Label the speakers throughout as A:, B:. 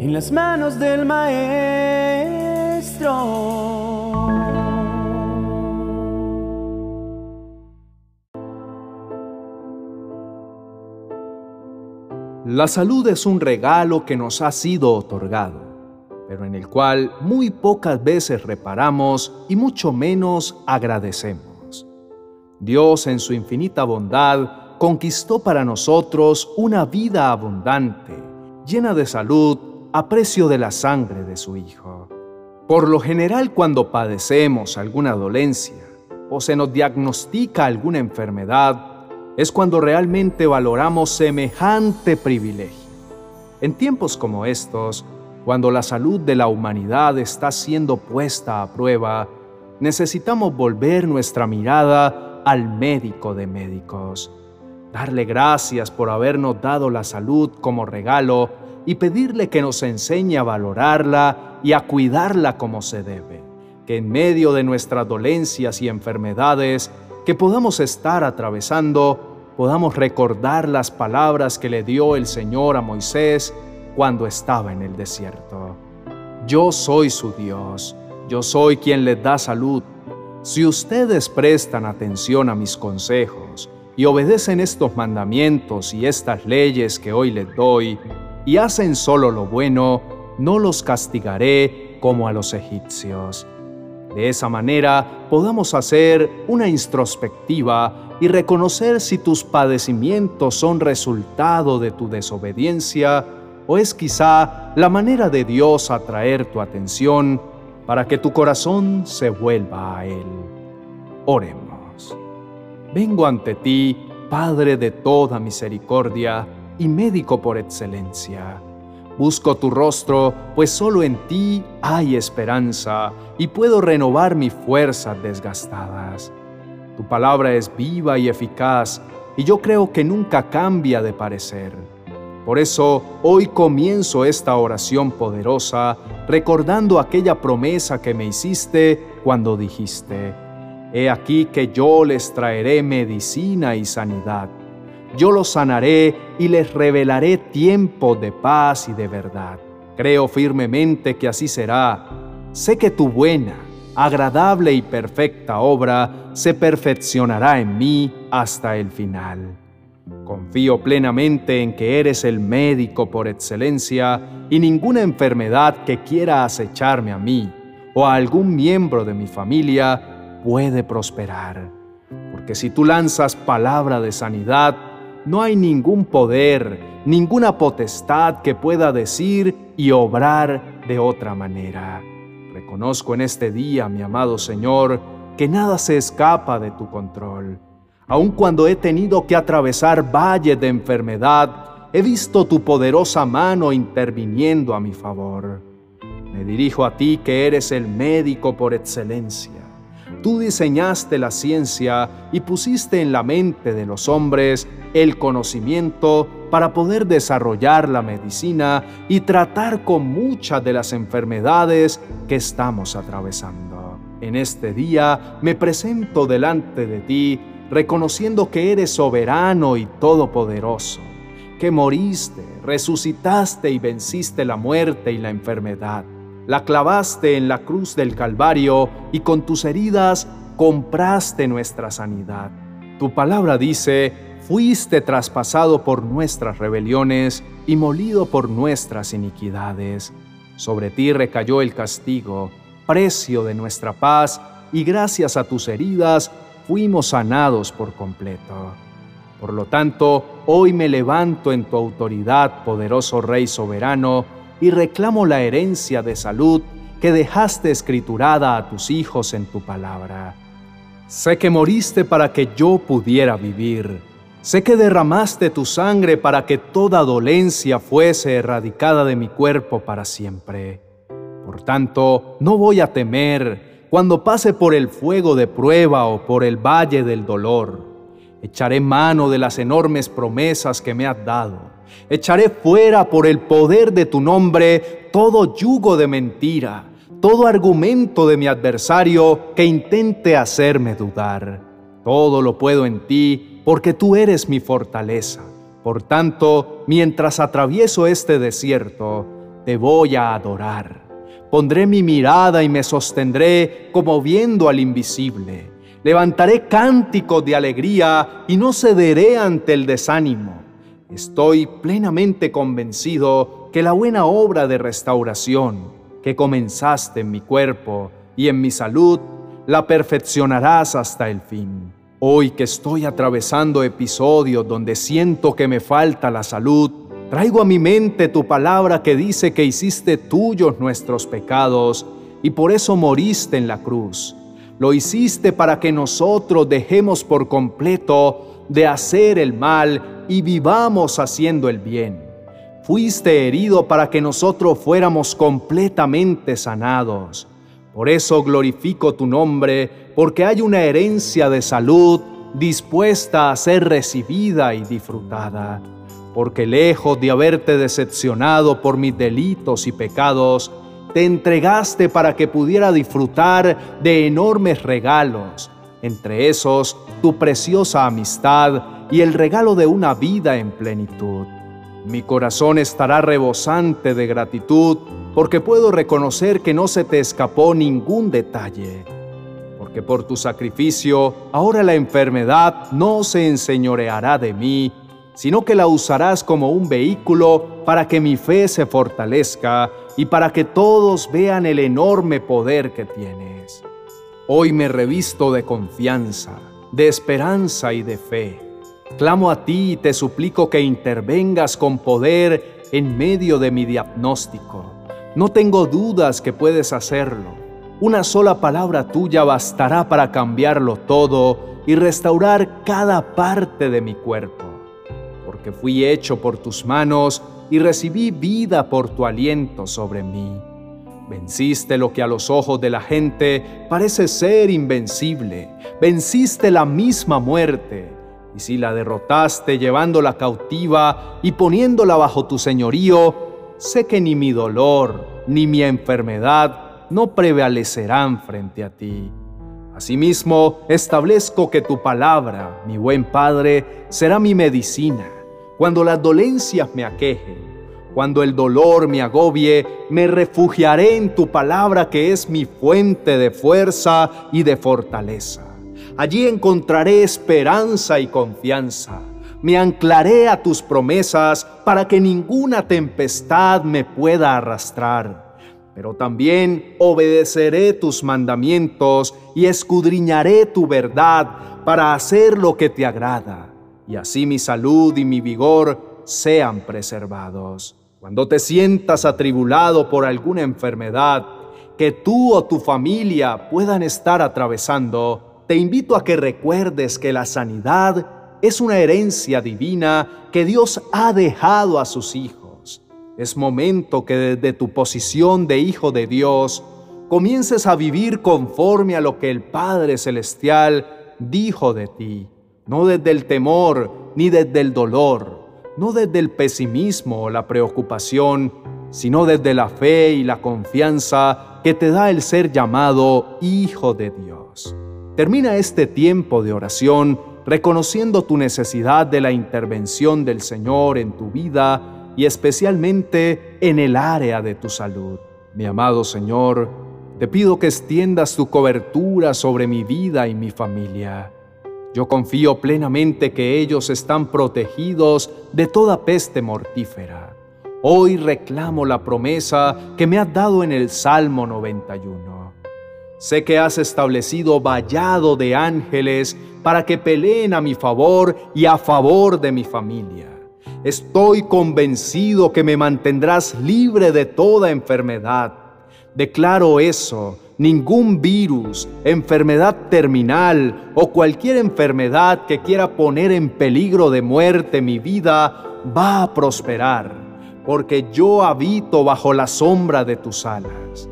A: en las manos del Maestro.
B: La salud es un regalo que nos ha sido otorgado, pero en el cual muy pocas veces reparamos y mucho menos agradecemos. Dios en su infinita bondad conquistó para nosotros una vida abundante, llena de salud, a precio de la sangre de su Hijo. Por lo general cuando padecemos alguna dolencia o se nos diagnostica alguna enfermedad, es cuando realmente valoramos semejante privilegio. En tiempos como estos, cuando la salud de la humanidad está siendo puesta a prueba, necesitamos volver nuestra mirada al médico de médicos, darle gracias por habernos dado la salud como regalo y pedirle que nos enseñe a valorarla y a cuidarla como se debe, que en medio de nuestras dolencias y enfermedades que podamos estar atravesando, podamos recordar las palabras que le dio el Señor a Moisés cuando estaba en el desierto. Yo soy su Dios, yo soy quien les da salud. Si ustedes prestan atención a mis consejos y obedecen estos mandamientos y estas leyes que hoy les doy, y hacen solo lo bueno, no los castigaré como a los egipcios. De esa manera podamos hacer una introspectiva y reconocer si tus padecimientos son resultado de tu desobediencia o es quizá la manera de Dios atraer tu atención para que tu corazón se vuelva a Él. Oremos. Vengo ante ti, Padre de toda misericordia y médico por excelencia Busco tu rostro, pues solo en ti hay esperanza y puedo renovar mis fuerzas desgastadas. Tu palabra es viva y eficaz y yo creo que nunca cambia de parecer. Por eso hoy comienzo esta oración poderosa recordando aquella promesa que me hiciste cuando dijiste, He aquí que yo les traeré medicina y sanidad yo los sanaré y les revelaré tiempo de paz y de verdad. Creo firmemente que así será. Sé que tu buena, agradable y perfecta obra se perfeccionará en mí hasta el final. Confío plenamente en que eres el médico por excelencia y ninguna enfermedad que quiera acecharme a mí o a algún miembro de mi familia puede prosperar. Porque si tú lanzas palabra de sanidad, no hay ningún poder, ninguna potestad que pueda decir y obrar de otra manera. Reconozco en este día, mi amado Señor, que nada se escapa de tu control. Aun cuando he tenido que atravesar valles de enfermedad, he visto tu poderosa mano interviniendo a mi favor. Me dirijo a ti que eres el médico por excelencia. Tú diseñaste la ciencia y pusiste en la mente de los hombres el conocimiento para poder desarrollar la medicina y tratar con muchas de las enfermedades que estamos atravesando. En este día me presento delante de ti reconociendo que eres soberano y todopoderoso, que moriste, resucitaste y venciste la muerte y la enfermedad. La clavaste en la cruz del Calvario y con tus heridas compraste nuestra sanidad. Tu palabra dice, fuiste traspasado por nuestras rebeliones y molido por nuestras iniquidades. Sobre ti recayó el castigo, precio de nuestra paz, y gracias a tus heridas fuimos sanados por completo. Por lo tanto, hoy me levanto en tu autoridad, poderoso Rey soberano, y reclamo la herencia de salud que dejaste escriturada a tus hijos en tu palabra. Sé que moriste para que yo pudiera vivir Sé que derramaste tu sangre para que toda dolencia fuese erradicada de mi cuerpo para siempre. Por tanto, no voy a temer cuando pase por el fuego de prueba o por el valle del dolor. Echaré mano de las enormes promesas que me has dado. Echaré fuera por el poder de tu nombre todo yugo de mentira, todo argumento de mi adversario que intente hacerme dudar. Todo lo puedo en ti porque tú eres mi fortaleza. Por tanto, mientras atravieso este desierto, te voy a adorar. Pondré mi mirada y me sostendré como viendo al invisible. Levantaré cánticos de alegría y no cederé ante el desánimo. Estoy plenamente convencido que la buena obra de restauración que comenzaste en mi cuerpo y en mi salud, la perfeccionarás hasta el fin. Hoy que estoy atravesando episodios donde siento que me falta la salud, traigo a mi mente tu palabra que dice que hiciste tuyos nuestros pecados y por eso moriste en la cruz. Lo hiciste para que nosotros dejemos por completo de hacer el mal y vivamos haciendo el bien. Fuiste herido para que nosotros fuéramos completamente sanados. Por eso glorifico tu nombre porque hay una herencia de salud dispuesta a ser recibida y disfrutada, porque lejos de haberte decepcionado por mis delitos y pecados, te entregaste para que pudiera disfrutar de enormes regalos, entre esos tu preciosa amistad y el regalo de una vida en plenitud. Mi corazón estará rebosante de gratitud porque puedo reconocer que no se te escapó ningún detalle porque por tu sacrificio ahora la enfermedad no se enseñoreará de mí, sino que la usarás como un vehículo para que mi fe se fortalezca y para que todos vean el enorme poder que tienes. Hoy me revisto de confianza, de esperanza y de fe. Clamo a ti y te suplico que intervengas con poder en medio de mi diagnóstico. No tengo dudas que puedes hacerlo una sola palabra tuya bastará para cambiarlo todo y restaurar cada parte de mi cuerpo, porque fui hecho por tus manos y recibí vida por tu aliento sobre mí. Venciste lo que a los ojos de la gente parece ser invencible. Venciste la misma muerte. Y si la derrotaste llevándola cautiva y poniéndola bajo tu señorío, sé que ni mi dolor ni mi enfermedad no prevalecerán frente a ti. Asimismo, establezco que tu palabra, mi buen Padre, será mi medicina. Cuando las dolencias me aquejen, cuando el dolor me agobie, me refugiaré en tu palabra que es mi fuente de fuerza y de fortaleza. Allí encontraré esperanza y confianza. Me anclaré a tus promesas para que ninguna tempestad me pueda arrastrar pero también obedeceré tus mandamientos y escudriñaré tu verdad para hacer lo que te agrada, y así mi salud y mi vigor sean preservados. Cuando te sientas atribulado por alguna enfermedad que tú o tu familia puedan estar atravesando, te invito a que recuerdes que la sanidad es una herencia divina que Dios ha dejado a sus hijos es momento que desde tu posición de Hijo de Dios comiences a vivir conforme a lo que el Padre Celestial dijo de ti, no desde el temor ni desde el dolor, no desde el pesimismo o la preocupación, sino desde la fe y la confianza que te da el ser llamado Hijo de Dios. Termina este tiempo de oración reconociendo tu necesidad de la intervención del Señor en tu vida y especialmente en el área de tu salud. Mi amado Señor, te pido que extiendas tu cobertura sobre mi vida y mi familia. Yo confío plenamente que ellos están protegidos de toda peste mortífera. Hoy reclamo la promesa que me has dado en el Salmo 91. Sé que has establecido vallado de ángeles para que peleen a mi favor y a favor de mi familia. Estoy convencido que me mantendrás libre de toda enfermedad. Declaro eso. Ningún virus, enfermedad terminal o cualquier enfermedad que quiera poner en peligro de muerte mi vida va a prosperar, porque yo habito bajo la sombra de tus alas.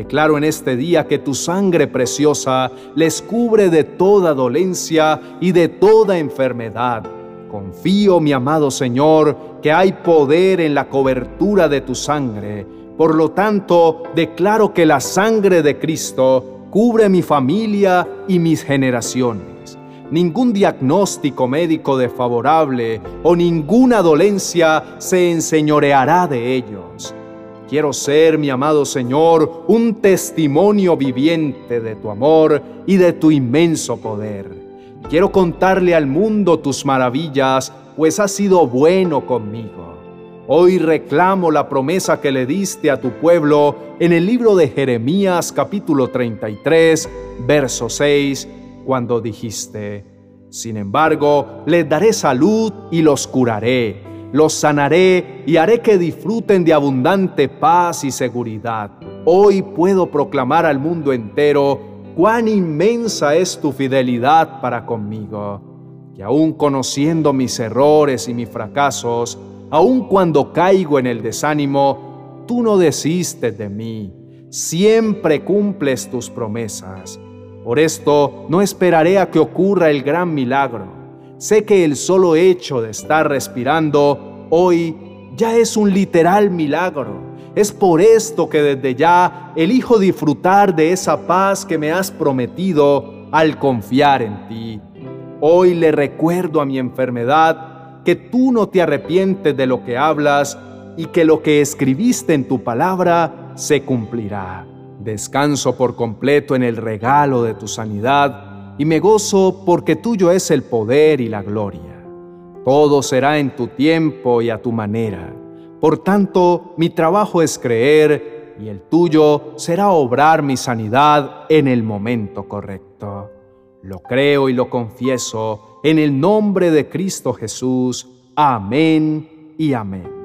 B: Declaro en este día que tu sangre preciosa les cubre de toda dolencia y de toda enfermedad Confío, mi amado Señor, que hay poder en la cobertura de tu sangre. Por lo tanto, declaro que la sangre de Cristo cubre mi familia y mis generaciones. Ningún diagnóstico médico desfavorable o ninguna dolencia se enseñoreará de ellos. Quiero ser, mi amado Señor, un testimonio viviente de tu amor y de tu inmenso poder. Quiero contarle al mundo tus maravillas, pues has sido bueno conmigo. Hoy reclamo la promesa que le diste a tu pueblo en el libro de Jeremías capítulo 33, verso 6, cuando dijiste, Sin embargo, les daré salud y los curaré los sanaré y haré que disfruten de abundante paz y seguridad. Hoy puedo proclamar al mundo entero cuán inmensa es tu fidelidad para conmigo, que aun conociendo mis errores y mis fracasos, aun cuando caigo en el desánimo, tú no desistes de mí, siempre cumples tus promesas. Por esto no esperaré a que ocurra el gran milagro Sé que el solo hecho de estar respirando hoy ya es un literal milagro. Es por esto que desde ya elijo disfrutar de esa paz que me has prometido al confiar en ti. Hoy le recuerdo a mi enfermedad que tú no te arrepientes de lo que hablas y que lo que escribiste en tu palabra se cumplirá. Descanso por completo en el regalo de tu sanidad y me gozo porque tuyo es el poder y la gloria. Todo será en tu tiempo y a tu manera. Por tanto, mi trabajo es creer y el tuyo será obrar mi sanidad en el momento correcto. Lo creo y lo confieso en el nombre de Cristo Jesús. Amén y amén.